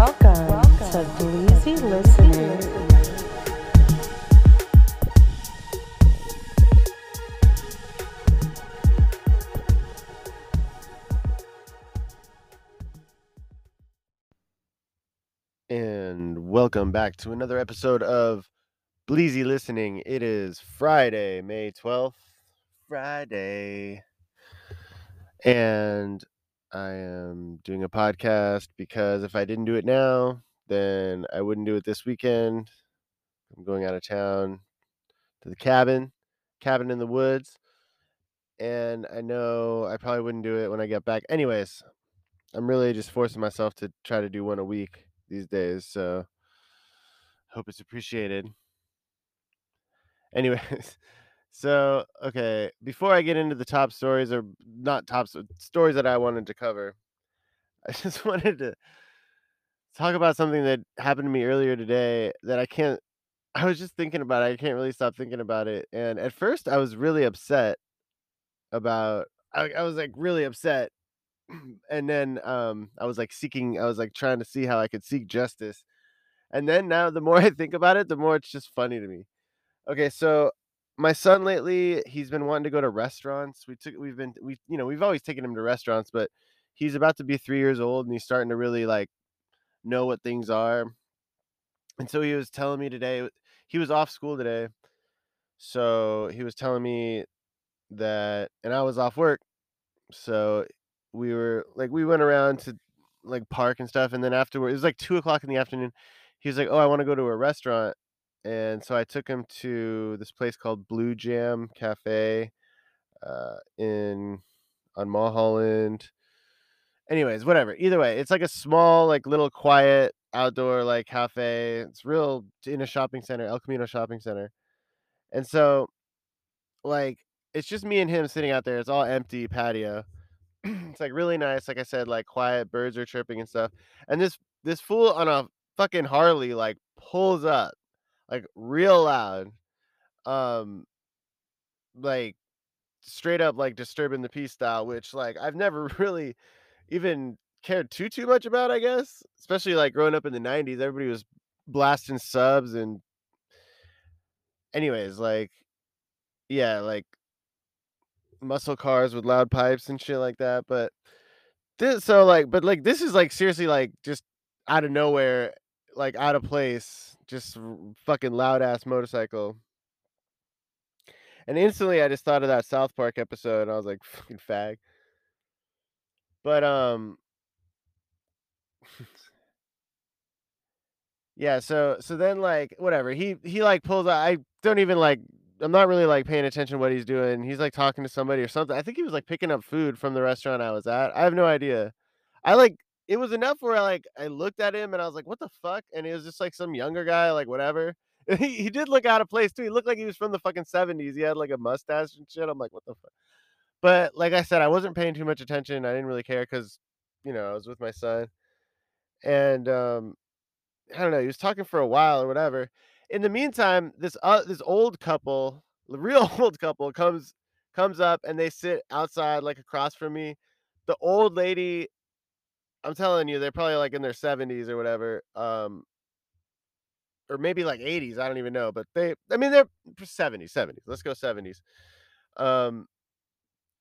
Welcome to Bleezy Listening. And welcome back to another episode of Bleezy Listening. It is Friday, May 12th. Friday. And I am doing a podcast because if I didn't do it now, then I wouldn't do it this weekend. I'm going out of town to the cabin, cabin in the woods. And I know I probably wouldn't do it when I get back. Anyways, I'm really just forcing myself to try to do one a week these days. So hope it's appreciated. Anyways, so okay, before I get into the top stories or not top s- stories that I wanted to cover, I just wanted to talk about something that happened to me earlier today that I can't I was just thinking about it. I can't really stop thinking about it. And at first I was really upset about I, I was like really upset and then um I was like seeking I was like trying to see how I could seek justice. And then now the more I think about it, the more it's just funny to me. Okay, so my son lately, he's been wanting to go to restaurants. We took we've been we you know, we've always taken him to restaurants, but he's about to be 3 years old and he's starting to really like know what things are. And so he was telling me today he was off school today. So he was telling me that and I was off work. So we were like we went around to like park and stuff and then afterward it was like two o'clock in the afternoon. He was like, Oh, I want to go to a restaurant. And so I took him to this place called Blu Jam Cafe uh in on Mulholland. Anyways, whatever. Either way, it's like a small, like little quiet outdoor like cafe. It's real in a shopping center, El Camino shopping center. And so like it's just me and him sitting out there. It's all empty patio. it's like really nice, like I said, like quiet, birds are chirping and stuff. And this this fool on a fucking Harley like pulls up like real loud. Um like straight up like disturbing the peace style, which like I've never really even cared too too much about, I guess. Especially like growing up in the 90s, everybody was blasting subs and anyways, like yeah, like muscle cars with loud pipes and shit like that. But this so like but like this is like seriously like just out of nowhere, like out of place, just fucking loud ass motorcycle. And instantly I just thought of that South Park episode and I was like, fucking fag. But um Yeah, so so then like whatever. He he like pulls out I don't even like I'm not really like paying attention what he's doing. He's like talking to somebody or something. I think he was like picking up food from the restaurant I was at. I have no idea. I like it was enough where I like I looked at him and I was like, "What the fuck?" And he was just like some younger guy, like whatever. And he, he did look out of place too. He looked like he was from the fucking 70s. He had like a mustache and shit. I'm like, "What the fuck?" But like I said, I wasn't paying too much attention. I didn't really care cuz you know, I was with my son. And um I don't know, he was talking for a while or whatever. In the meantime, this uh, this old couple, the real old couple comes comes up and they sit outside like across from me. The old lady, I'm telling you, they're probably like in their 70s or whatever. Um or maybe like 80s, I don't even know, but they I mean they're 70s, 70s. Let's go 70s. Um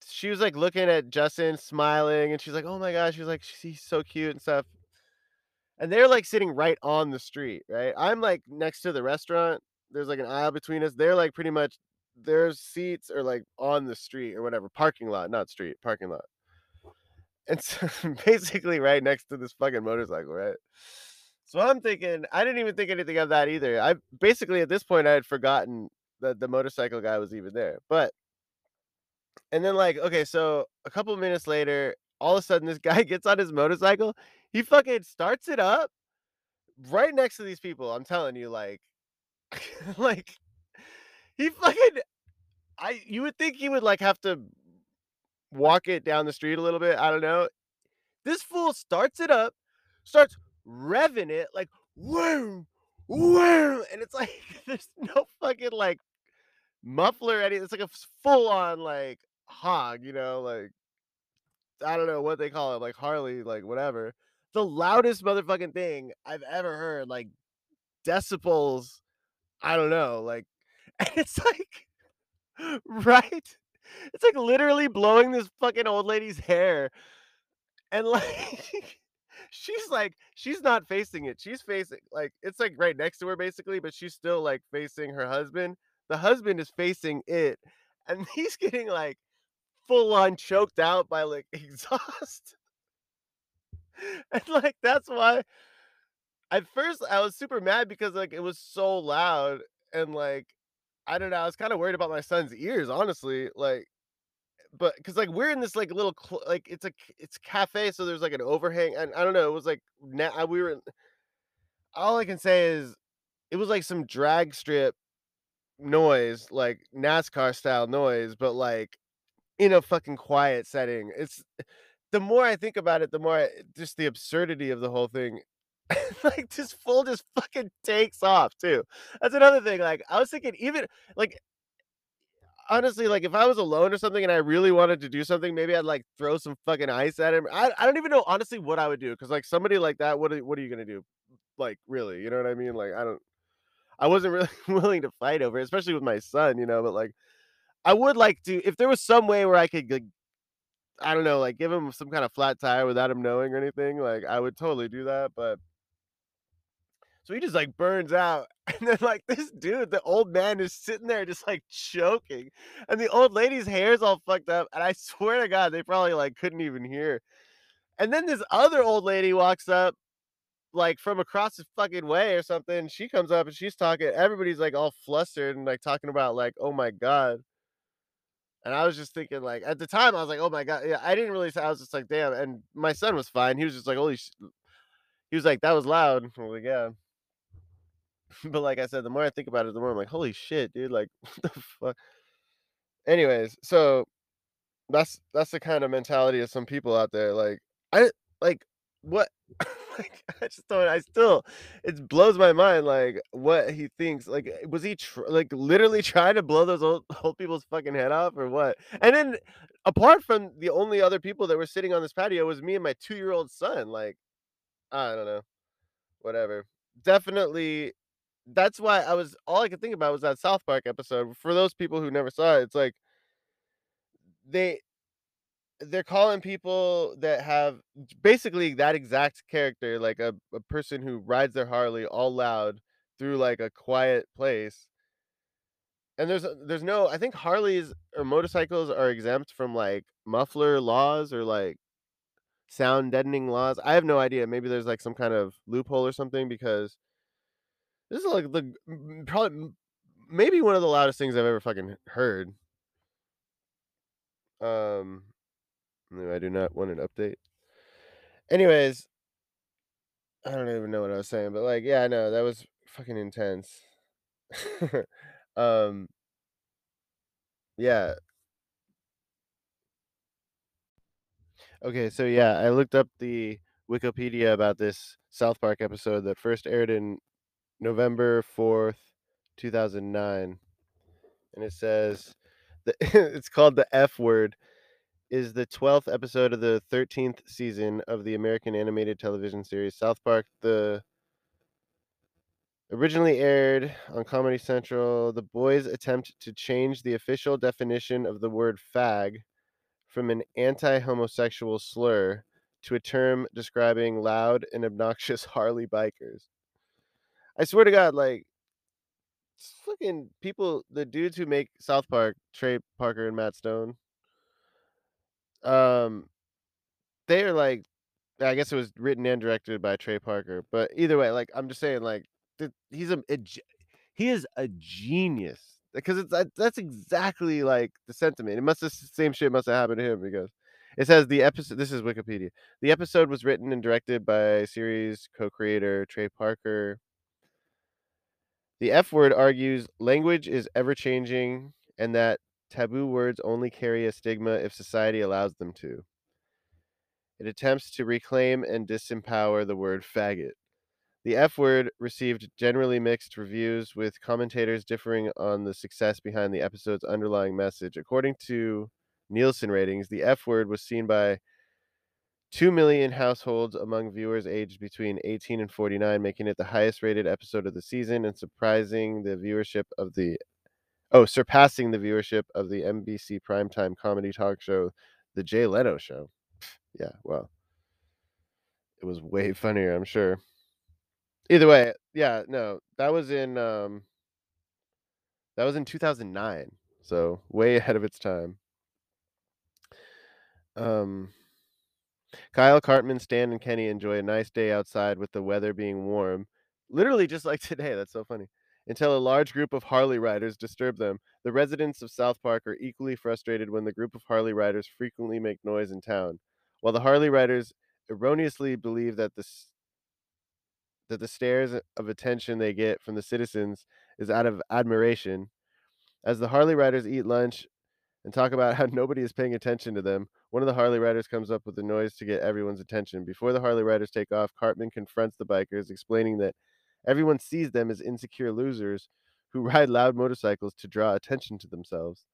she was like looking at Justin smiling and she's like, "Oh my gosh," she was like, "She's so cute and stuff." And they're, like, sitting right on the street, right? I'm, like, next to the restaurant. There's, like, an aisle between us. They're, like, pretty much their seats are, like, on the street or whatever, parking lot, not street, parking lot. And so basically right next to this fucking motorcycle, right? So I'm thinking I didn't even think anything of that either. I basically at this point I had forgotten that the motorcycle guy was even there. But and then like okay, so a couple minutes later, all of a sudden this guy gets on his motorcycle. He fucking starts it up right next to these people. I'm telling you, like, like he fucking. I you would think he would like have to walk it down the street a little bit. I don't know. This fool starts it up, starts revving it like whoom, whoom, and it's like there's no fucking like muffler. Any it's like a full on like hog, you know, like I don't know what they call it, like Harley, like whatever. the loudest motherfucking thing I've ever heard, like decibels. I don't know, like, and it's like, right? It's like literally blowing this fucking old lady's hair, and like, she's like, she's not facing it. She's facing like it's like right next to her basically, but she's still like facing her husband. The husband is facing it, and he's getting like full on choked out by like exhaust. And like that's why at first I was super mad because like it was so loud and like I don't know, I was kind of worried about my son's ears, honestly. Like but because like we're in this like little cl- like it's a it's cafe, so there's like an overhang, and I don't know. It was like na- we were. All I can say is it was like some drag strip noise, like NASCAR style noise, but like in a fucking quiet setting. It's the more I think about it, the more I, just the absurdity of the whole thing. like this fool just fucking takes off too. That's another thing. Like I was thinking, even like honestly, like if I was alone or something and I really wanted to do something, maybe I'd like throw some fucking ice at him. I, I don't even know honestly what I would do because like somebody like that, what are, what are you gonna do? Like really, you know what I mean? Like I don't, I wasn't really willing to fight over, it, especially with my son, you know. But like I would like to, if there was some way where I could, like, I don't know, like give him some kind of flat tire without him knowing or anything, like I would totally do that. But so he just like burns out. And then like this dude, the old man is sitting there just like choking. And the old lady's hair's all fucked up. And I swear to God, they probably like couldn't even hear. And then this other old lady walks up like from across the fucking way or something. She comes up and she's talking. Everybody's like all flustered and like talking about like, oh my God. And I was just thinking, like, at the time, I was like, oh my God. Yeah, I didn't really, I was just like, damn. And my son was fine. He was just like, holy, he was like, that was loud. I was like, yeah. but like I said, the more I think about it, the more I'm like, holy shit, dude, like what the fuck. Anyways, so that's that's the kind of mentality of some people out there. Like I like what like I just don't I still it blows my mind like what he thinks. Like eh, was he tr- like literally trying to blow those old old people's fucking head off or what? And then apart from the only other people that were sitting on this patio was me and my two year old son. Like I don't know, whatever. Definitely that's why I was all I could think about was that South Park episode. For those people who never saw it, it's like they they're calling people that have basically that exact character, like a, a person who rides their Harley all loud through like a quiet place. And there's there's no I think Harleys or motorcycles are exempt from like muffler laws or like sound deadening laws. I have no idea. Maybe there's like some kind of loophole or something because This is like the probably maybe one of the loudest things I've ever fucking heard. Um, no, I do not want an update. Anyways, I don't even know what I was saying, but like, yeah, no, that was fucking intense. um, yeah. Okay, so yeah, I looked up the Wikipedia about this South Park episode that first aired in November 4th, 2009. And it says the it's called the F word is the 12th episode of the 13th season of the American animated television series South Park. The originally aired on Comedy Central, the boys attempt to change the official definition of the word fag from an anti-homosexual slur to a term describing loud and obnoxious Harley bikers. I swear to God, like fucking people, the dudes who make South Park, Trey Parker and Matt Stone, um, they are like I guess it was written and directed by Trey Parker, but either way, like I'm just saying, like he's a, a he is a genius because it's that's exactly like the sentiment. It must have same shit must have happened to him because it says the episode. This is Wikipedia. The episode was written and directed by series co-creator Trey Parker. The F word argues language is ever changing and that taboo words only carry a stigma if society allows them to. It attempts to reclaim and disempower the word faggot. The F word received generally mixed reviews, with commentators differing on the success behind the episode's underlying message. According to Nielsen ratings, the F word was seen by 2 million households among viewers aged between 18 and 49, making it the highest rated episode of the season and surprising the viewership of the oh, surpassing the viewership of the NBC primetime comedy talk show, The Jay Leno Show. Yeah, well, it was way funnier, I'm sure. Either way, yeah, no, that was in um that was in 2009, so way ahead of its time. Um Kyle Cartman, Stan, and Kenny enjoy a nice day outside with the weather being warm. Literally just like today. That's so funny. Until a large group of Harley riders disturb them. The residents of South Park are equally frustrated when the group of Harley riders frequently make noise in town. While the Harley riders erroneously believe that the that the stares of attention they get from the citizens is out of admiration. As the Harley riders eat lunch and talk about how nobody is paying attention to them, one of the Harley riders comes up with a noise to get everyone's attention. Before the Harley riders take off, Cartman confronts the bikers, explaining that everyone sees them as insecure losers who ride loud motorcycles to draw attention to themselves.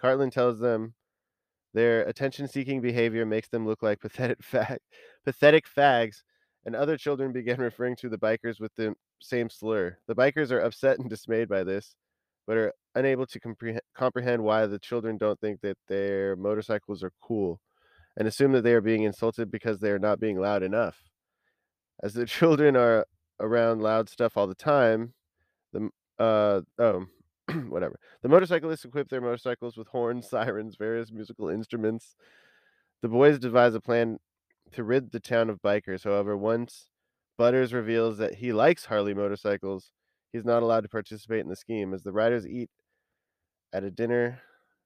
Cartman tells them their attention seeking behavior makes them look like pathetic, fag- pathetic fags, and other children begin referring to the bikers with the same slur. The bikers are upset and dismayed by this, but are unable to comprehend, comprehend why the children don't think that their motorcycles are cool and assume that they are being insulted because they are not being loud enough. As the children are around loud stuff all the time, the uh oh whatever. The motorcyclists equip their motorcycles with horns, sirens, various musical instruments. The boys devise a plan to rid the town of bikers. However, once Butters reveals that he likes Harley motorcycles, he's not allowed to participate in the scheme. As the riders eat at a dinner,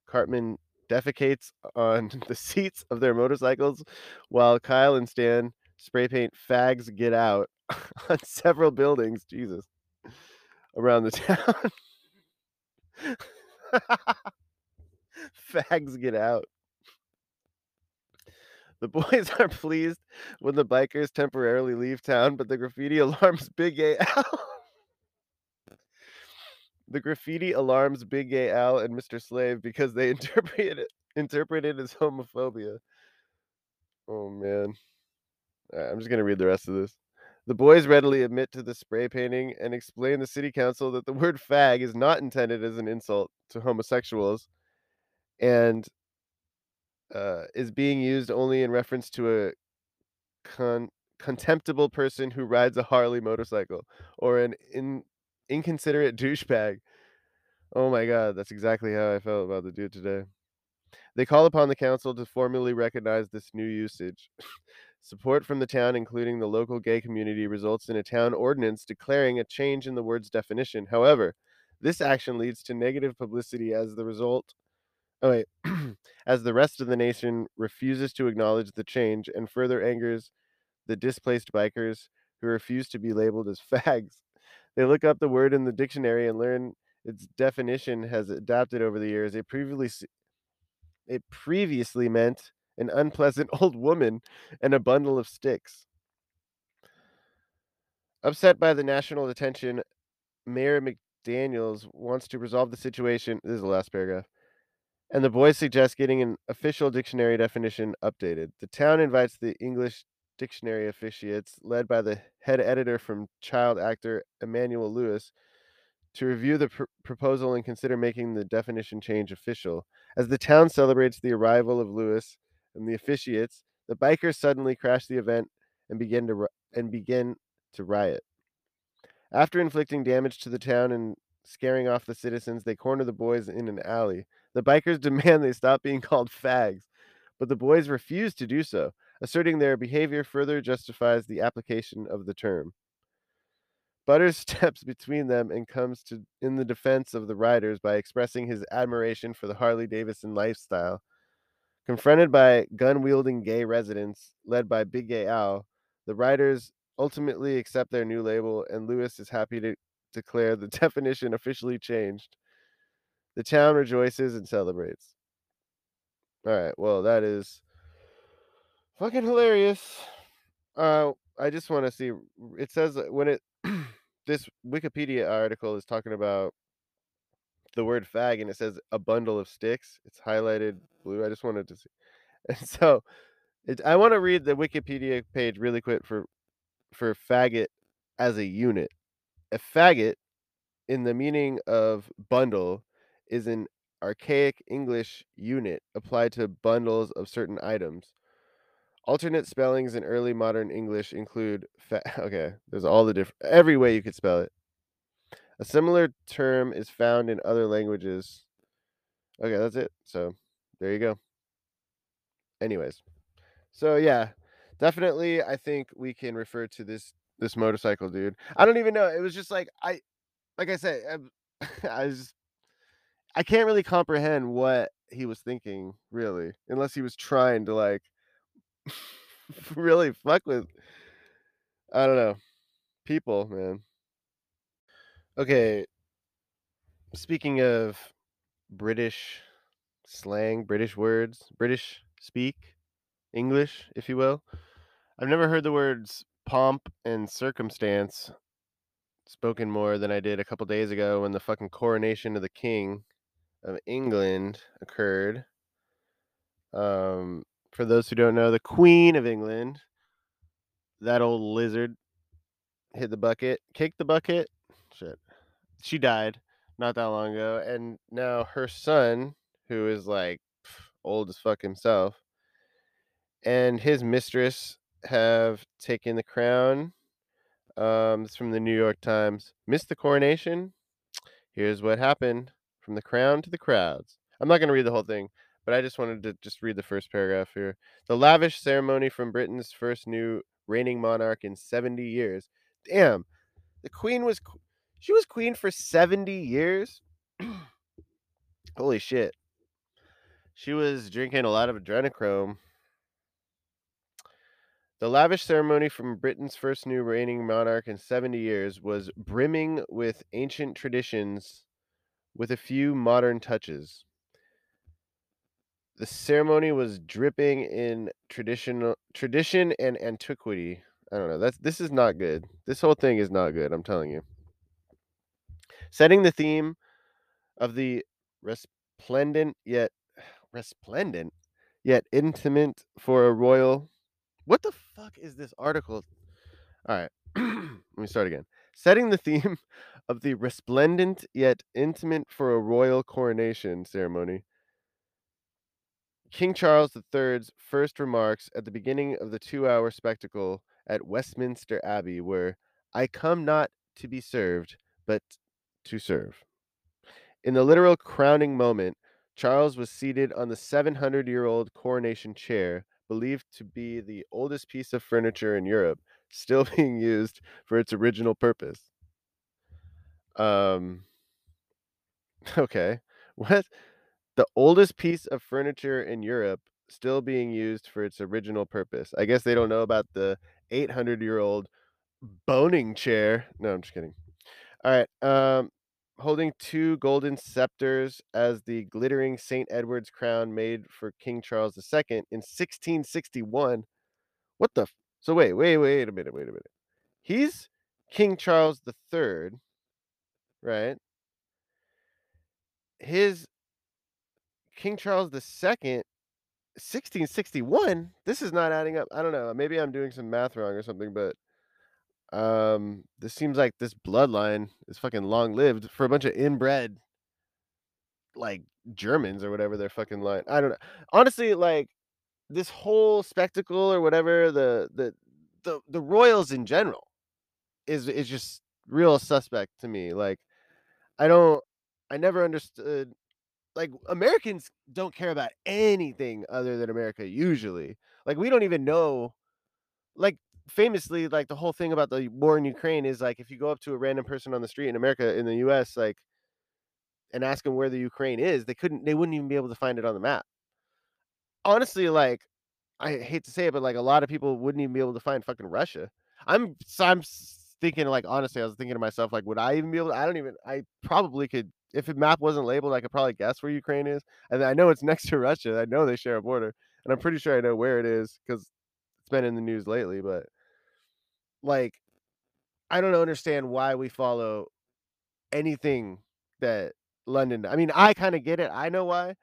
Cartman defecates on the seats of their motorcycles while Kyle and Stan spray paint fags get out on several buildings. Jesus. Around the town. fags get out. The boys are pleased when the bikers temporarily leave town, but the graffiti alarms Big Gay Al. The graffiti alarms Big Gay Al and Mr. Slave because they interpret it interpret it as homophobia. Oh man. I'm just gonna read the rest of this. The boys readily admit to the spray painting and explain the city council that the word fag is not intended as an insult to homosexuals and uh, is being used only in reference to a con- contemptible person who rides a Harley motorcycle or an in- inconsiderate douchebag. Oh my god, that's exactly how I felt about the dude today. They call upon the council to formally recognize this new usage. Support from the town, including the local gay community, results in a town ordinance declaring a change in the word's definition. However, this action leads to negative publicity as the result. Oh, wait. as the rest of the nation refuses to acknowledge the change and further angers the displaced bikers who refuse to be labeled as fags. They look up the word in the dictionary and learn its definition has adapted over the years. It previously it previously meant an unpleasant old woman and a bundle of sticks. Upset by the national attention, Mayor McDaniels wants to resolve the situation. This is the last paragraph. And the boys suggest getting an official dictionary definition updated. The town invites the English dictionary officiates, led by the head editor from child actor Emmanuel Lewis, to review the pr- proposal and consider making the definition change official. As the town celebrates the arrival of Lewis and the officiates, the bikers suddenly crash the event and begin to ri- and begin to riot. After inflicting damage to the town and scaring off the citizens, they corner the boys in an alley. The bikers demand they stop being called fags, but the boys refuse to do so, asserting their behavior further justifies the application of the term. Butters steps between them and comes to in the defense of the riders by expressing his admiration for the Harley Davidson lifestyle. Confronted by gun-wielding gay residents led by Big Gay Al, the riders ultimately accept their new label and Lewis is happy to declare the definition officially changed. The town rejoices and celebrates. All right, well, that is fucking hilarious. Uh, I just want to see. It says when it this Wikipedia article is talking about the word fag, and it says a bundle of sticks. It's highlighted blue. I just wanted to see, and so It I wanna read the Wikipedia page really quick for for faggot as a unit. A faggot, in the meaning of bundle, is an archaic English unit applied to bundles of certain items. Alternate spellings in early modern English include fa okay, there's all the different every way you could spell it. A similar term is found in other languages. Okay, that's it. So, there you go. Anyways. So, yeah, definitely, I think we can refer to this this motorcycle dude. I don't even know, it was just like, I like I said, um, I was I can't really comprehend what he was thinking, really, unless he was trying to, like, really fuck with I don't know, people, man. Okay. Speaking of British slang, British words, British speak, English, if you will. I've never heard the words pomp and circumstance spoken more than I did a couple days ago when the fucking coronation of the king of England occurred. Um, for those who don't know, the Queen of England that old lizard hit the bucket, kicked the bucket. Shit. She died not that long ago, and now her son, who is, like, old as fuck himself and his mistress have taken the crown. Um, it's from the New York Times. "Missed the coronation? Here's what happened. From the crown to the crowds." I'm not gonna read the whole thing, but I just wanted to just read the first paragraph here. "The lavish ceremony from Britain's first new reigning monarch in 70 years" Damn! The queen was she was queen for 70 years? Holy shit. She was drinking a lot of adrenochrome. The lavish ceremony from Britain's first new reigning monarch in 70 years was brimming with ancient traditions with a few modern touches. The ceremony was dripping in traditional tradition and antiquity. I don't know, that's this is not good. This whole thing is not good, I'm telling you. Setting the theme of the resplendent yet resplendent yet intimate for a royal what the fuck is this article? Alright, let me start again. Setting the theme of the resplendent yet intimate for a royal coronation ceremony King Charles III's first remarks at the beginning of the two-hour spectacle at Westminster Abbey were, "I come not to be served, but to serve." In the literal crowning moment, Charles was seated on the 700-year-old coronation chair, believed to be the oldest piece of furniture in Europe, still being used for its original purpose. Um Okay. What? The oldest piece of furniture in Europe still being used for its original purpose. I guess they don't know about the eight-hundred-year-old boning chair. No, I'm just kidding. Alright, um, holding 2 golden scepters as the glittering Saint Edward's crown made for King Charles II in 1661. What the f so wait, wait, wait a minute, wait a minute. He's King Charles III right? His King Charles II 1661? This is not adding up. I don't know, maybe I'm doing some math wrong or something, but, um, this seems like this bloodline is fucking long-lived for a bunch of inbred like, Germans or whatever their fucking line I don't know. Honestly, like, this whole spectacle or whatever, the the the the royals in general is is just real suspect to me, like, I don't I never understood like, Americans don't care about anything other than America usually. Like, we don't even know like, famously, like, the whole thing about the war in Ukraine is, like, if you go up to a random person on the street in America in the US, like and ask them where the Ukraine is, they couldn't they wouldn't even be able to find it on the map. Honestly, like, I hate to say it, but, like, a lot of people wouldn't even be able to find fucking Russia. I'm I'm thinking, like, honestly, I was thinking to myself, like, would I even be able to I don't even I probably could if a map wasn't labeled, I could probably guess where Ukraine is, and I know it's next to Russia, I know they share a border, and I'm pretty sure I know where it is because it's been in the news lately, but like, I don't understand why we follow anything that London I mean, I kinda get it, I know why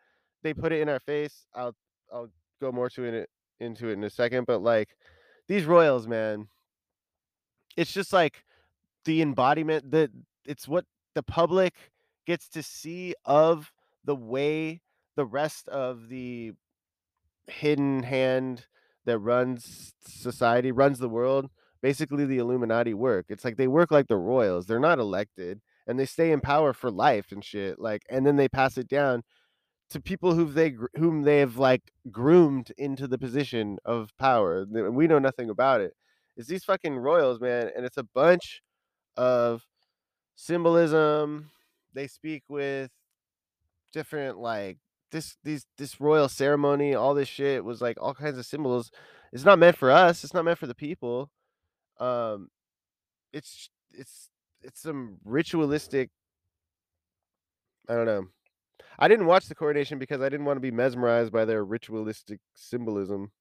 they put it in our face. I'll I'll go more to it into it in a second, but like these royals, man, it's just like the embodiment that it's what the public gets to see of the way the rest of the hidden hand that runs society, runs the world, basically the Illuminati work. It's like they work like the royals. They're not elected and they stay in power for life and shit. Like and then they pass it down to people who they whom they've like groomed into the position of power. We know nothing about it. It's these fucking royals, man, and it's a bunch of symbolism. They speak with different like this these this royal ceremony, all this shit was like all kinds of symbols. It's not meant for us. It's not meant for the people. Um, it's it's it's some ritualistic. I don't know. I didn't watch the coronation because I didn't want to be mesmerized by their ritualistic symbolism.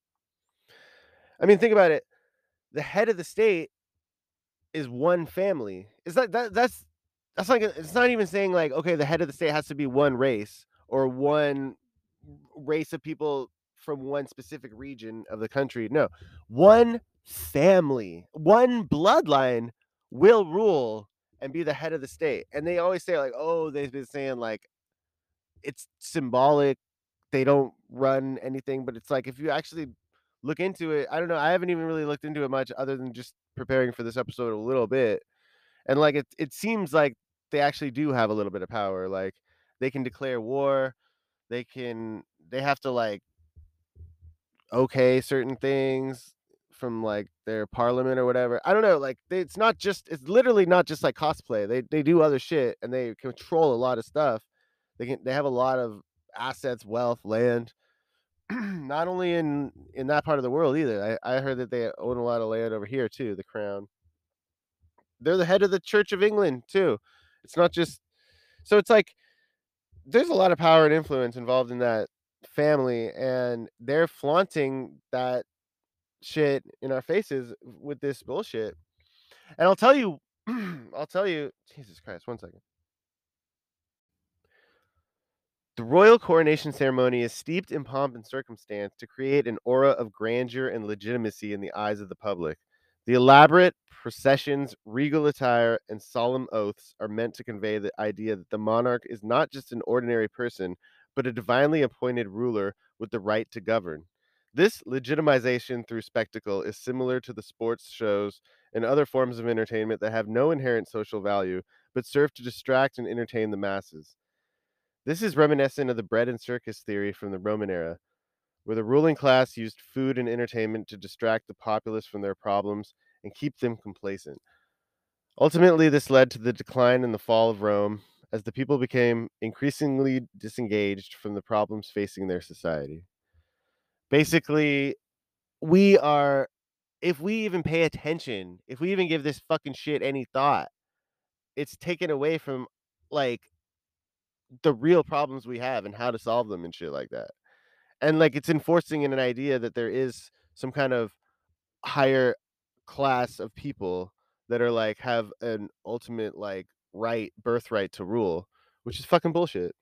I mean, think about it. The head of the state is one family. Is that that that's that's like it's not even saying like okay, the head of the state has to be one race or one race of people from one specific region of the country. No, one family, one bloodline will rule and be the head of the state. And they always say like, oh, they've been saying like it's symbolic. They don't run anything, but it's like if you actually look into it, I don't know. I haven't even really looked into it much other than just preparing for this episode a little bit. And like it it seems like they actually do have a little bit of power. Like they can declare war. They can they have to like okay certain things from like their parliament or whatever. I don't know. Like they, it's not just it's literally not just like cosplay. They they do other shit and they control a lot of stuff. They can they have a lot of assets, wealth, land. not only in in that part of the world either. I, I heard that they own a lot of land over here too. The crown. They're the head of the Church of England too. It's not just so it's like there's a lot of power and influence involved in that family and they're flaunting that shit in our faces with this bullshit. And I'll tell you, I'll tell you, Jesus Christ, one second. The royal coronation ceremony is steeped in pomp and circumstance to create an aura of grandeur and legitimacy in the eyes of the public. The elaborate processions, regal attire, and solemn oaths are meant to convey the idea that the monarch is not just an ordinary person, but a divinely appointed ruler with the right to govern. This legitimization through spectacle is similar to the sports shows and other forms of entertainment that have no inherent social value, but serve to distract and entertain the masses. This is reminiscent of the bread and circus theory from the Roman era, where the ruling class used food and entertainment to distract the populace from their problems and keep them complacent. Ultimately, this led to the decline and the fall of Rome as the people became increasingly disengaged from the problems facing their society. Basically, we are, if we even pay attention, if we even give this fucking shit any thought, it's taken away from like the real problems we have and how to solve them and shit like that. And like it's enforcing in an idea that there is some kind of higher class of people that are like have an ultimate like right birthright to rule, which is fucking bullshit.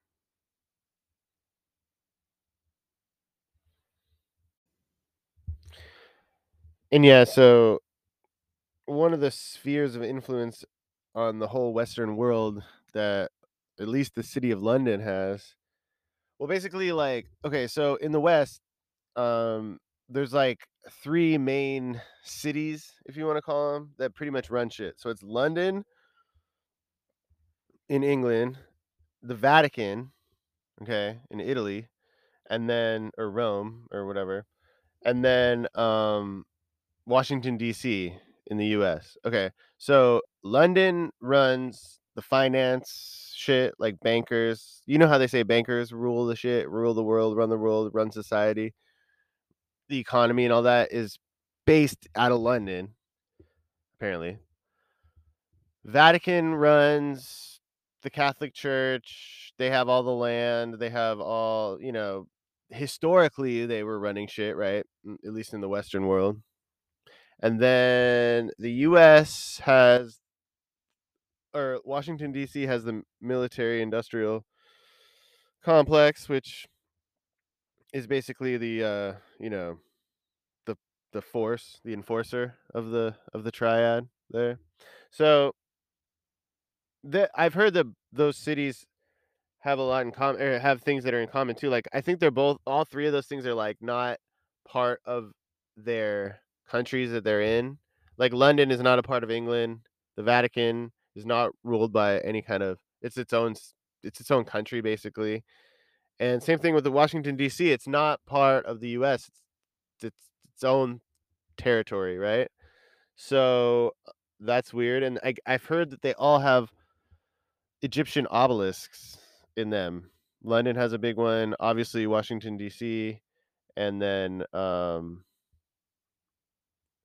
And yeah, so one of the spheres of influence on the whole Western world that at least the city of London has. Well, basically, like, okay, so in the West, um, there's like three main cities, if you want to call them, that pretty much run shit. So it's London in England, the Vatican, okay, in Italy, and then or Rome or whatever, and then um, Washington D.C. in the U.S. Okay, so London runs the finance shit, like bankers. You know how they say bankers rule the shit, rule the world, run the world, run society. The economy and all that is based out of London, apparently. Vatican runs the Catholic Church. They have all the land. They have all, you know, historically they were running shit, right? At least in the Western world. And then the US has or Washington D.C. has the military industrial complex, which is basically the uh, you know the the force, the enforcer of the of the triad there. So the I've heard that those cities have a lot in common or have things that are in common too. Like I think they're both all three of those things are like not part of their countries that they're in. Like London is not a part of England. The Vatican is not ruled by any kind of it's its own it's its own country basically. And same thing with the Washington D.C. It's not part of the U.S. It's it's its own territory, right? So uh, that's weird. And I, I've heard that they all have Egyptian obelisks in them. London has a big one, obviously Washington D.C. and then um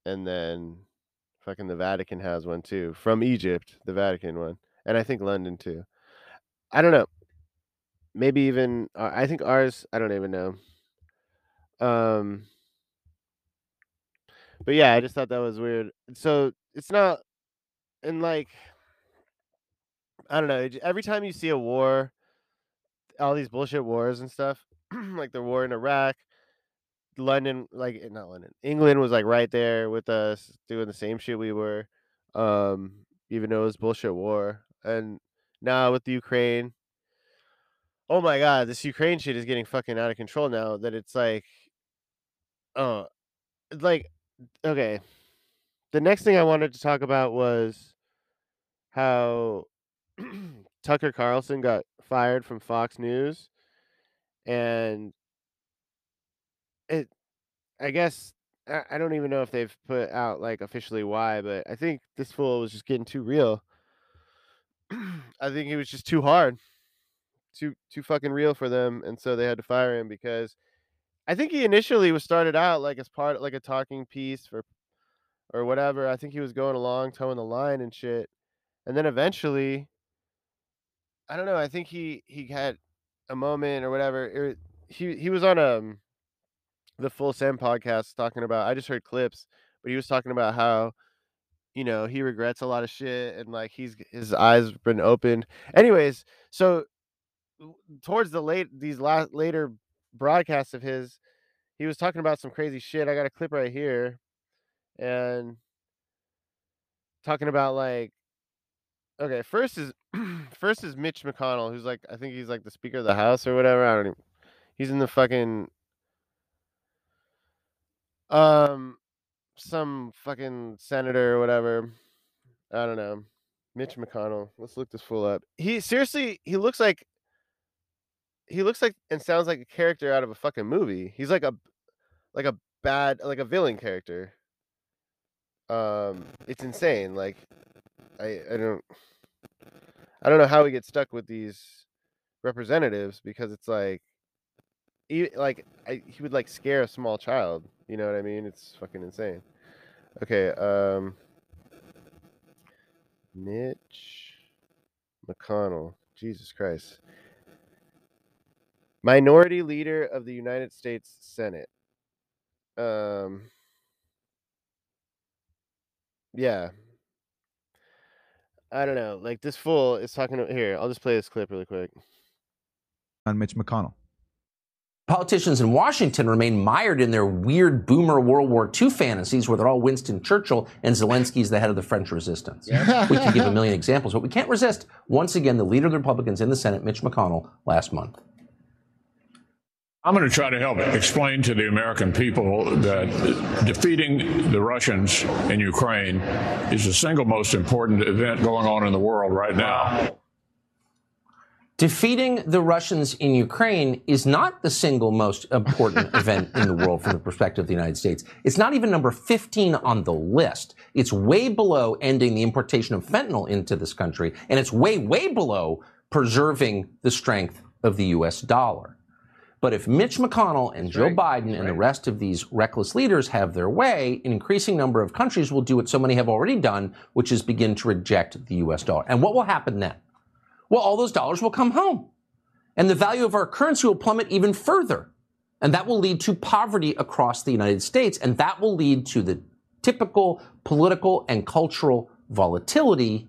and then fucking the Vatican has one too from Egypt, the Vatican one, and I think London too. I don't know. Maybe even uh, I think ours. I don't even know. Um, but yeah, I just thought that was weird. So it's not, and like I don't know. Every time you see a war, all these bullshit wars and stuff, like the war in Iraq, London, like eh, not London, England was like right there with us doing the same shit we were, um, even though it was bullshit war. And now with the Ukraine, oh my god, this Ukraine shit is getting fucking out of control now. That it's like, oh, it's like okay. The next thing I wanted to talk about was how Tucker Carlson got fired from Fox News, and it I guess I, I don't even know if they've put out like officially why, but I think this fool was just getting too real. I think he was just too hard, too too fucking real for them, and so they had to fire him because I think he initially was started out like as part like a talking piece for or whatever. I think he was going along, towing the line and shit, and then eventually, I don't know. I think he he had a moment or whatever. It, he he was on um the Full Send podcast talking about. I just heard clips, but he was talking about how you know he regrets a lot of shit and like he's his eyes been opened. Anyways, so towards the late these last later broadcasts of his, he was talking about some crazy shit. I got a clip right here, and talking about like okay, first is first is Mitch McConnell, who's like I think he's like the Speaker of the House or whatever. I don't even. He's in the fucking um some fucking senator or whatever. I don't know. Mitch McConnell. Let's look this fool up. He seriously, he looks like he looks like and sounds like a character out of a fucking movie. He's like a like a bad like a villain character. Um it's insane. Like I I don't I don't know how we get stuck with these representatives because it's like he like I, he would like scare a small child. You know what I mean? It's fucking insane. Okay, um Mitch McConnell. Jesus Christ. Minority Leader of the United States Senate. Um yeah. I don't know. Like this fool is talking to, here. I'll just play this clip really quick. on Mitch McConnell. Politicians in Washington remain mired in their weird boomer World War II fantasies where they're all Winston Churchill and Zelensky's the head of the French resistance. we could give a million examples, but we can't resist, once again, the leader of the Republicans in the Senate, Mitch McConnell, last month. I'm going to try to help explain to the American people that defeating the Russians in Ukraine is the single most important event going on in the world right now. Defeating the Russians in Ukraine is not the single most important event in the world from the perspective of the United States. It's not even number 15 on the list. It's way below ending the importation of fentanyl into this country, and it's way, way below preserving the strength of the U.S. dollar. But if Mitch McConnell and Joe Biden and the rest of these reckless leaders have their way, an increasing number of countries will do what so many have already done, which is begin to reject the U.S. dollar. And what will happen then? Well, all those dollars will come home. And the value of our currency will plummet even further. And that will lead to poverty across the United States. And that will lead to the typical political and cultural volatility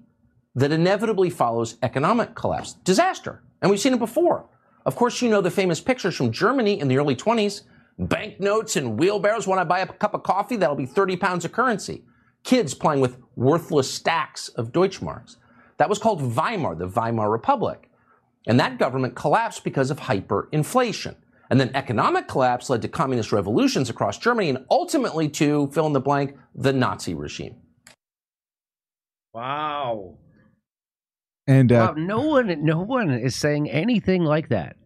that inevitably follows economic collapse. Disaster. And we've seen it before. Of course, you know the famous pictures from Germany in the early 20s. Banknotes and wheelbarrows. When I buy a cup of coffee, that'll be 30 pounds of currency. Kids playing with worthless stacks of Deutschmarks. That was called Weimar, the Weimar Republic. And that government collapsed because of hyperinflation. And then economic collapse led to communist revolutions across Germany and ultimately to fill in the blank, the Nazi regime. Wow. And uh, wow. No one, no one is saying anything like that.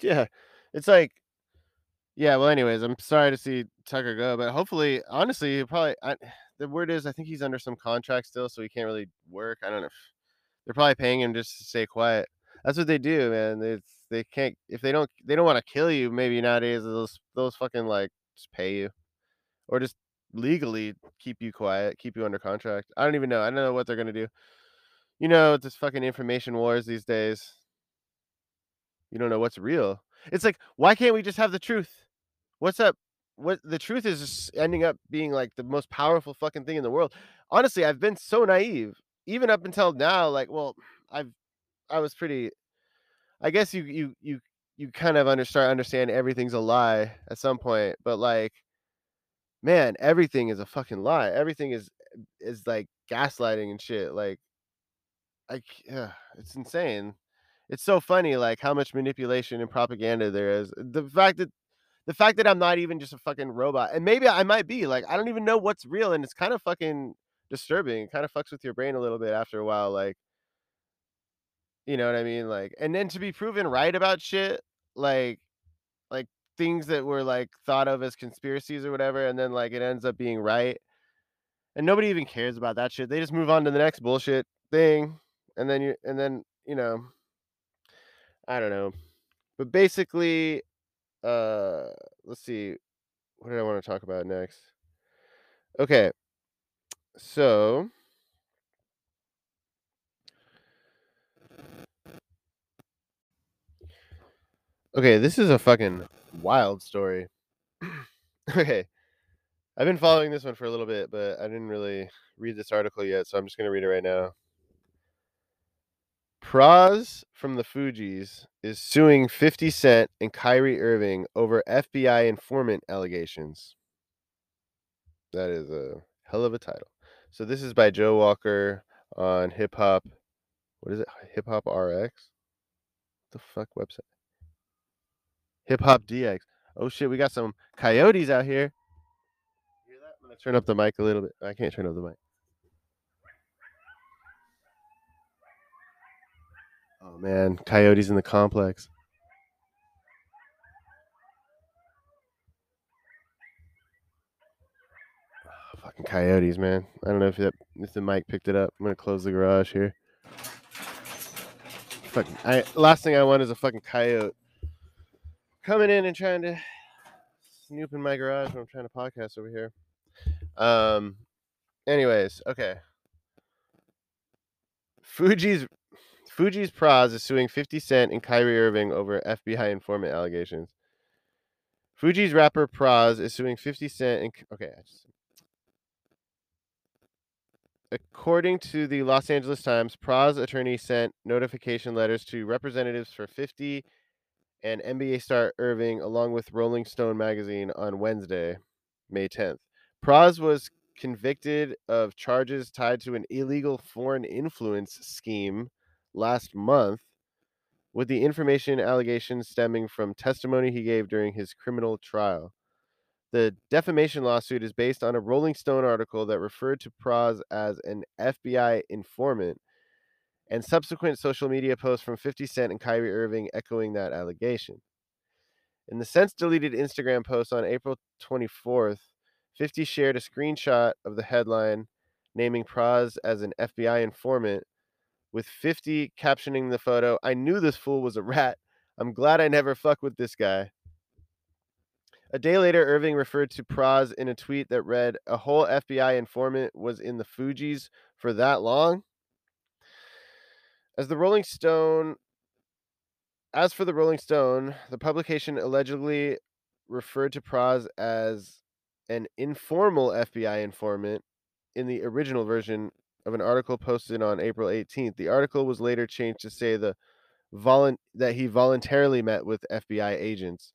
Yeah, it's like, yeah. Well, anyways, I'm sorry to see Tucker go, but hopefully, honestly, he probably. I, the word is, I think he's under some contract still, so he can't really work. I don't know. If, they're probably paying him just to stay quiet. That's what they do, man. It's they can't if they don't they don't want to kill you. Maybe nowadays those those fucking like just pay you, or just legally keep you quiet, keep you under contract. I don't even know. I don't know what they're gonna do. You know, it's just fucking information wars these days. You don't know what's real. It's like, why can't we just have the truth? What's up? What the truth is ending up being like the most powerful fucking thing in the world. Honestly, I've been so naive, even up until now. Like, well, I've I was pretty. I guess you you you you kind of under start understand everything's a lie at some point, but like, man, everything is a fucking lie. Everything is is like gaslighting and shit. Like, I yeah, it's insane. It's so funny, like how much manipulation and propaganda there is. The fact that the fact that I'm not even just a fucking robot, and maybe I might be like I don't even know what's real, and it's kind of fucking disturbing. It kind of fucks with your brain a little bit after a while, like you know what I mean? Like, and then to be proven right about shit, like, like things that were like thought of as conspiracies or whatever, and then like it ends up being right, and nobody even cares about that shit. They just move on to the next bullshit thing, and then you, and then you know, I don't know, but basically, uh, let's see, what did I want to talk about next? Okay, so. Okay, this is a fucking wild story. okay. I've been following this one for a little bit, but I didn't really read this article yet, so I'm just going to read it right now. Pras from the Fugees is suing 50 Cent and Kyrie Irving over FBI informant allegations. That is a hell of a title. So this is by Joe Walker on Hip Hop. What is it? Hip Hop RX? the fuck website? Hip Hop DX. Oh shit, we got some coyotes out here. Hear that? I'm gonna turn up the mic a little bit. I can't turn up the mic. Oh man, coyotes in the complex. Oh, fucking coyotes, man. I don't know if that if the mic picked it up. I'm gonna close the garage here. Fucking, I last thing I want is a fucking coyote coming in and trying to snoop in my garage when I'm trying to podcast over here. Um. Anyways, okay. Fugees Fugees Pras is suing 50 Cent and Kyrie Irving over FBI informant allegations. Fugees rapper Pras is suing 50 Cent and okay. Just, According to the Los Angeles Times, Pras attorney sent notification letters to representatives for 50 and NBA star Irving, along with Rolling Stone magazine, on Wednesday, May 10th. Pras was convicted of charges tied to an illegal foreign influence scheme last month, with the information allegations stemming from testimony he gave during his criminal trial. The defamation lawsuit is based on a Rolling Stone article that referred to Pras as an FBI informant and subsequent social media posts from 50 Cent and Kyrie Irving echoing that allegation. In the since deleted Instagram post on April 24th, 50 shared a screenshot of the headline naming Pras as an FBI informant, with 50 captioning the photo, I knew this fool was a rat. I'm glad I never fuck with this guy. A day later, Irving referred to Pras in a tweet that read, A whole FBI informant was in the Fugees for that long? As the Rolling Stone as for the Rolling Stone, the publication allegedly referred to Pras as an informal FBI informant in the original version of an article posted on April 18th. The article was later changed to say the that he voluntarily met with FBI agents.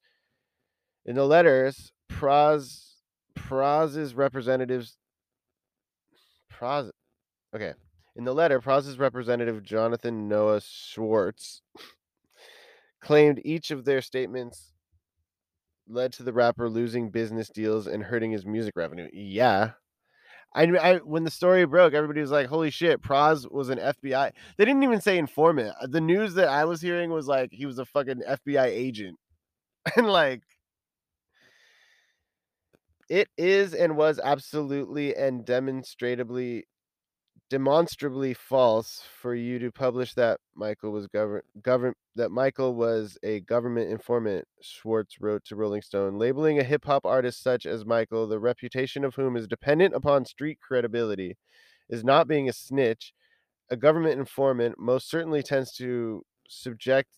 In the letters, Pras Pras's representatives Pras Okay. In the letter, Pras's representative Jonathan Noah Schwartz claimed each of their statements led to the rapper losing business deals and hurting his music revenue. Yeah. I, I when the story broke, everybody was like, "Holy shit, Pras was an FBI." They didn't even say informant. Uh, the news that I was hearing was like he was a fucking FBI agent, and like it is and was absolutely and demonstrably demonstrably false for you to publish that Michael was govern govern that Michael was a government informant, Schwartz wrote to Rolling Stone, labeling a hip hop artist such as Michael, the reputation of whom is dependent upon street credibility, is not being a snitch. A government informant most certainly tends to subject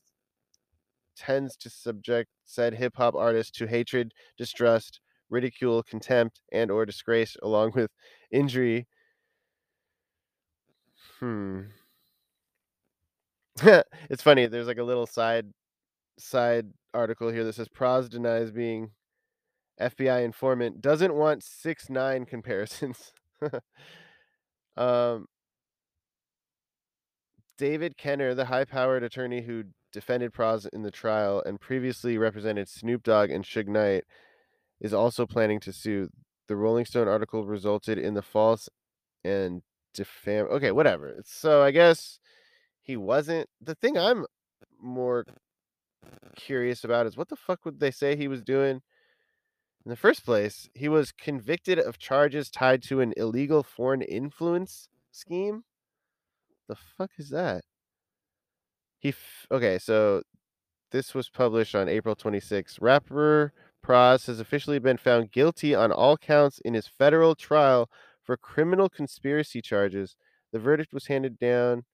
tends to subject said hip hop artist to hatred, distrust, ridicule, contempt, and or disgrace along with injury Hmm. it's funny. There's like a little side side article here that says Pras denies being FBI informant. Doesn't want six nine comparisons. um, David Kenner, the high-powered attorney who defended Pras in the trial and previously represented Snoop Dogg and Suge Knight, is also planning to sue. The Rolling Stone article resulted in the false and defam. Okay, whatever. So I guess he wasn't. The thing I'm more curious about is what the fuck would they say he was doing in the first place? He was convicted of charges tied to an illegal foreign influence scheme. The fuck is that? He f- okay, so this was published on April 26. Rapper Pras has officially been found guilty on all counts in his federal trial for criminal conspiracy charges. The verdict was handed down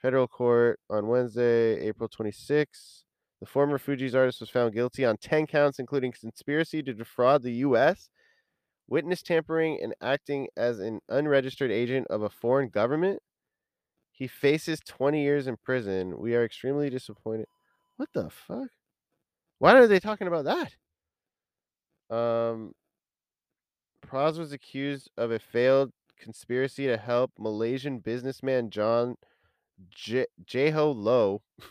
federal court on Wednesday, April 26. The former Fugees artist was found guilty on 10 counts, including conspiracy to defraud the U.S., witness tampering, and acting as an unregistered agent of a foreign government. He faces 20 years in prison. We are extremely disappointed. What the fuck? Why are they talking about that? Um, Pras was accused of a failed conspiracy to help Malaysian businessman John J- Jho Low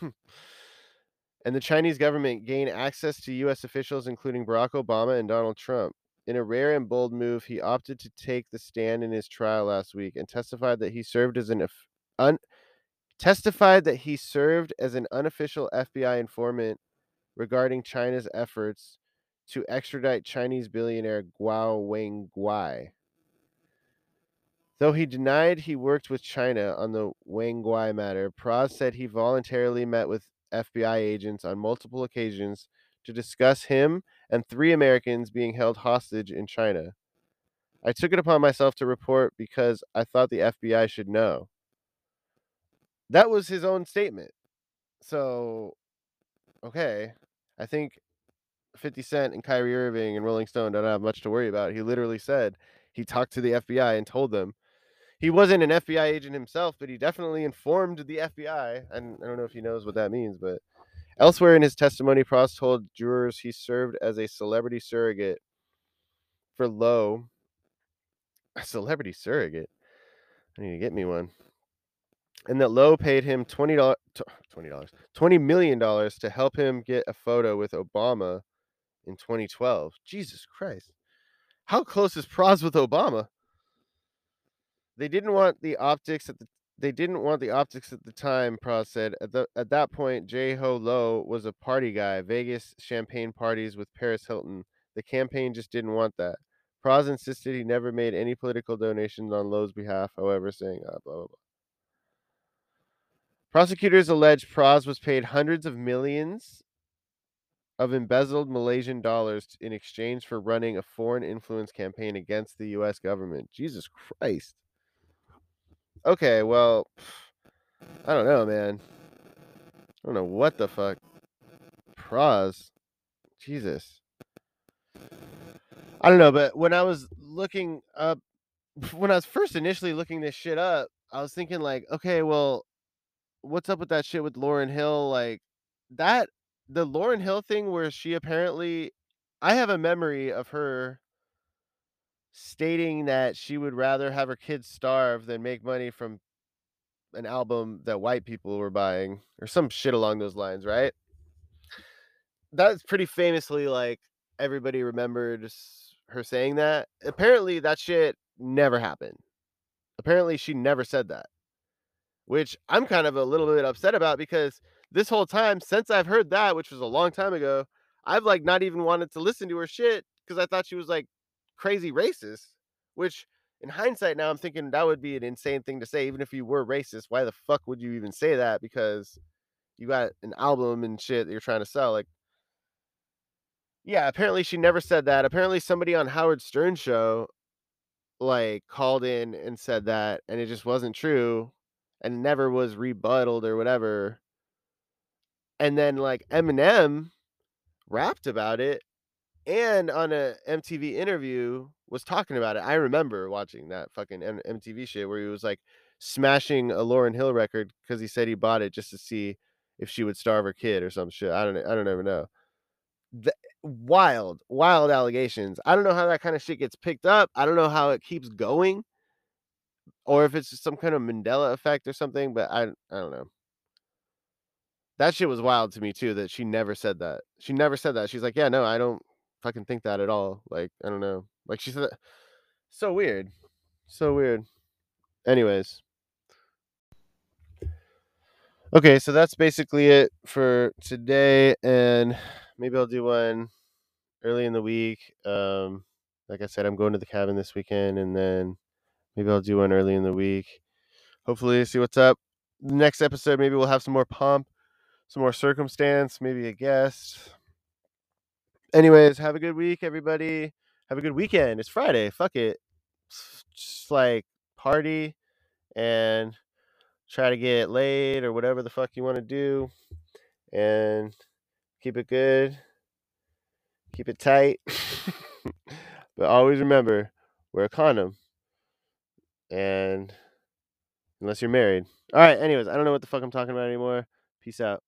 and the Chinese government gain access to U.S. officials, including Barack Obama and Donald Trump. In a rare and bold move, he opted to take the stand in his trial last week and testified that he served as an un- testified that he served as an unofficial FBI informant regarding China's efforts to extradite Chinese billionaire Guo Wengui. Though he denied he worked with China on the Wengui matter, Pras said he voluntarily met with FBI agents on multiple occasions to discuss him and three Americans being held hostage in China. I took it upon myself to report because I thought the FBI should know. That was his own statement. So, okay. I think 50 Cent and Kyrie Irving and Rolling Stone don't have much to worry about. He literally said he talked to the FBI and told them he wasn't an FBI agent himself, but he definitely informed the FBI. And I don't know if he knows what that means, but elsewhere in his testimony, Pras told jurors he served as a celebrity surrogate for Low. A celebrity surrogate? I need to get me one. And that Low paid him twenty dollars, twenty dollars, twenty million dollars to help him get a photo with Obama in 2012. Jesus Christ. How close is Pras with Obama? They didn't want the optics at the they didn't want the optics at the time, Pras said. At the at that point, Jho Low was a party guy, Vegas champagne parties with Paris Hilton. The campaign just didn't want that. Pras insisted he never made any political donations on Low's behalf, however, saying uh, blah blah blah. Prosecutors allege Pras was paid hundreds of millions of embezzled Malaysian dollars in exchange for running a foreign influence campaign against the US government. Jesus Christ. Okay, well, I don't know, man. I don't know what the fuck. Pras. Jesus. I don't know, but when I was looking up, when I was first initially looking this shit up, I was thinking, like, okay, well, what's up with that shit with Lauryn Hill? Like that, the Lauryn Hill thing where she apparently, I have a memory of her stating that she would rather have her kids starve than make money from an album that white people were buying or some shit along those lines, right? That's pretty famously like everybody remembers her saying that. Apparently that shit never happened. Apparently she never said that. Which I'm kind of a little bit upset about because this whole time since I've heard that, which was a long time ago, I've like not even wanted to listen to her shit because I thought she was like crazy racist, which in hindsight now I'm thinking that would be an insane thing to say even if you were racist why the fuck would you even say that because you got an album and shit that you're trying to sell like yeah apparently she never said that. Apparently somebody on Howard Stern show like called in and said that and it just wasn't true and never was rebutted or whatever and then like Eminem rapped about it and on a MTV interview was talking about it. I remember watching that fucking M- MTV shit where he was like smashing a Lauryn Hill record because he said he bought it just to see if she would starve her kid or some shit. I don't I don't ever know. The, wild, wild allegations. I don't know how that kind of shit gets picked up. I don't know how it keeps going, or if it's just some kind of Mandela effect or something. But I I don't know. That shit was wild to me too. That she never said that. She never said that. She's like, yeah, no, I don't fucking think that at all. Like, I don't know. Like she said, that- so weird, so weird. Anyways, okay, so that's basically it for today, and maybe I'll do one early in the week. Um, like I said, I'm going to the cabin this weekend, and then maybe I'll do one early in the week. Hopefully, see what's up. Next episode, maybe we'll have some more pomp, some more circumstance, maybe a guest anyways, have a good week, everybody. Have a good weekend. It's Friday. Fuck it. Just like party and try to get laid or whatever the fuck you want to do. And keep it good. Keep it tight. but always remember wear a condom. And unless you're married. All right. Anyways, I don't know what the fuck I'm talking about anymore. Peace out.